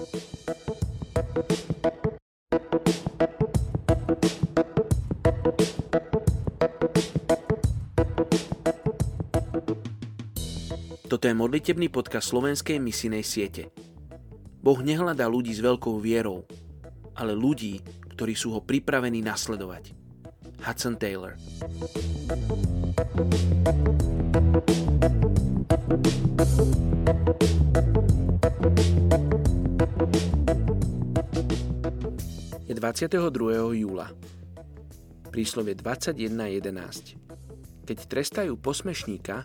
Toto je modlitebný podcast slovenskej misinej siete. Boh nehľadá ľudí s veľkou vierou, ale ľudí, ktorí sú ho pripravení nasledovať. Hudson Taylor Je 22. júla. Príslovie 21.11. Keď trestajú posmešníka,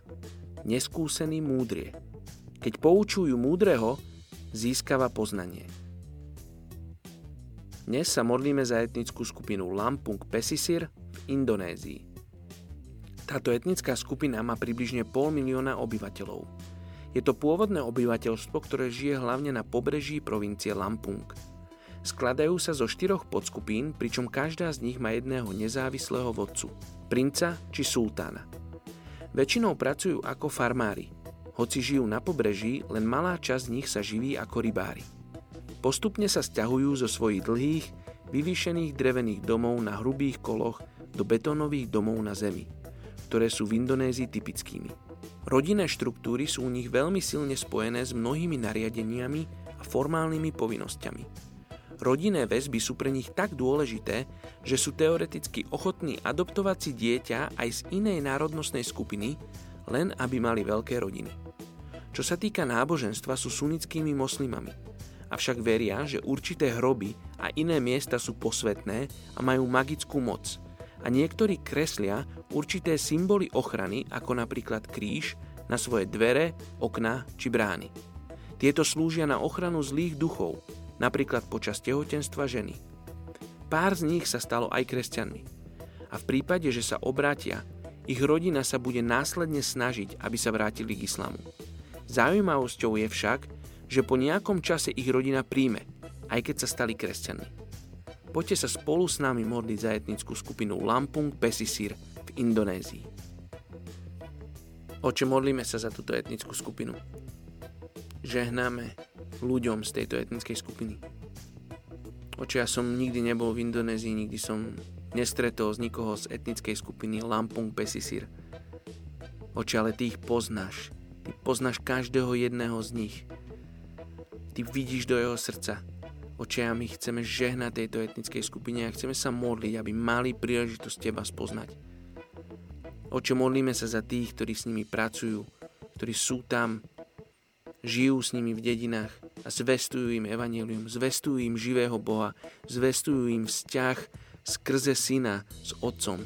neskúsený múdrie. Keď poučujú múdreho, získava poznanie. Dnes sa modlíme za etnickú skupinu Lampung Pesisir v Indonézii. Táto etnická skupina má približne pol milióna obyvateľov. Je to pôvodné obyvateľstvo, ktoré žije hlavne na pobreží provincie Lampung. Skladajú sa zo štyroch podskupín, pričom každá z nich má jedného nezávislého vodcu, princa či sultána. Väčšinou pracujú ako farmári. Hoci žijú na pobreží, len malá časť z nich sa živí ako rybári. Postupne sa stiahujú zo svojich dlhých, vyvýšených drevených domov na hrubých koloch do betónových domov na zemi, ktoré sú v Indonézii typickými. Rodinné štruktúry sú u nich veľmi silne spojené s mnohými nariadeniami a formálnymi povinnosťami. Rodinné väzby sú pre nich tak dôležité, že sú teoreticky ochotní adoptovať si dieťa aj z inej národnostnej skupiny, len aby mali veľké rodiny. Čo sa týka náboženstva, sú sunnickými moslimami. Avšak veria, že určité hroby a iné miesta sú posvetné a majú magickú moc. A niektorí kreslia určité symboly ochrany, ako napríklad kríž, na svoje dvere, okna či brány. Tieto slúžia na ochranu zlých duchov, napríklad počas tehotenstva ženy. Pár z nich sa stalo aj kresťanmi. A v prípade, že sa obrátia, ich rodina sa bude následne snažiť, aby sa vrátili k islamu. Zaujímavosťou je však, že po nejakom čase ich rodina príjme, aj keď sa stali kresťanmi. Poďte sa spolu s nami modliť za etnickú skupinu Lampung Pesisir v Indonézii. Oče, modlíme sa za túto etnickú skupinu. Žehnáme ľuďom z tejto etnickej skupiny. Oče, ja som nikdy nebol v Indonézii, nikdy som nestretol z nikoho z etnickej skupiny Lampung Pesisir. Oče, ale ty ich poznáš. Ty poznáš každého jedného z nich. Ty vidíš do jeho srdca. Oče, a my chceme žehnať tejto etnickej skupine a chceme sa modliť, aby mali príležitosť teba spoznať. Oče, modlíme sa za tých, ktorí s nimi pracujú, ktorí sú tam, žijú s nimi v dedinách a zvestujú im evanelium, zvestujú im živého Boha, zvestujú im vzťah skrze syna s otcom.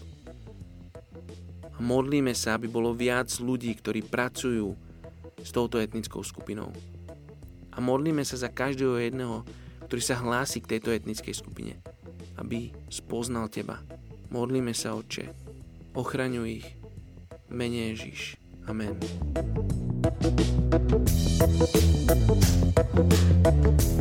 A modlíme sa, aby bolo viac ľudí, ktorí pracujú s touto etnickou skupinou. A modlíme sa za každého jedného, ktorý sa hlási k tejto etnickej skupine, aby spoznal Teba. Modlíme sa, Otče, ochraňuj ich, mene Ježiš. Amen. Thank you.